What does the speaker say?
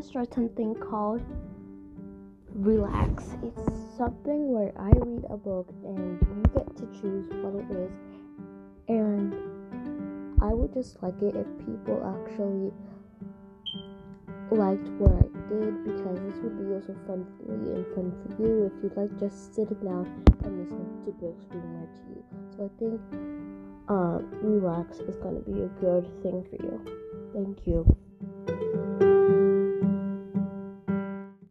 to start something called Relax. It's something where I read a book and you get to choose what it is. And I would just like it if people actually liked what I did because this would be also fun for me and fun for you if you like just sitting down and listening to books being read to you. So I think uh, relax is going to be a good thing for you. Thank you.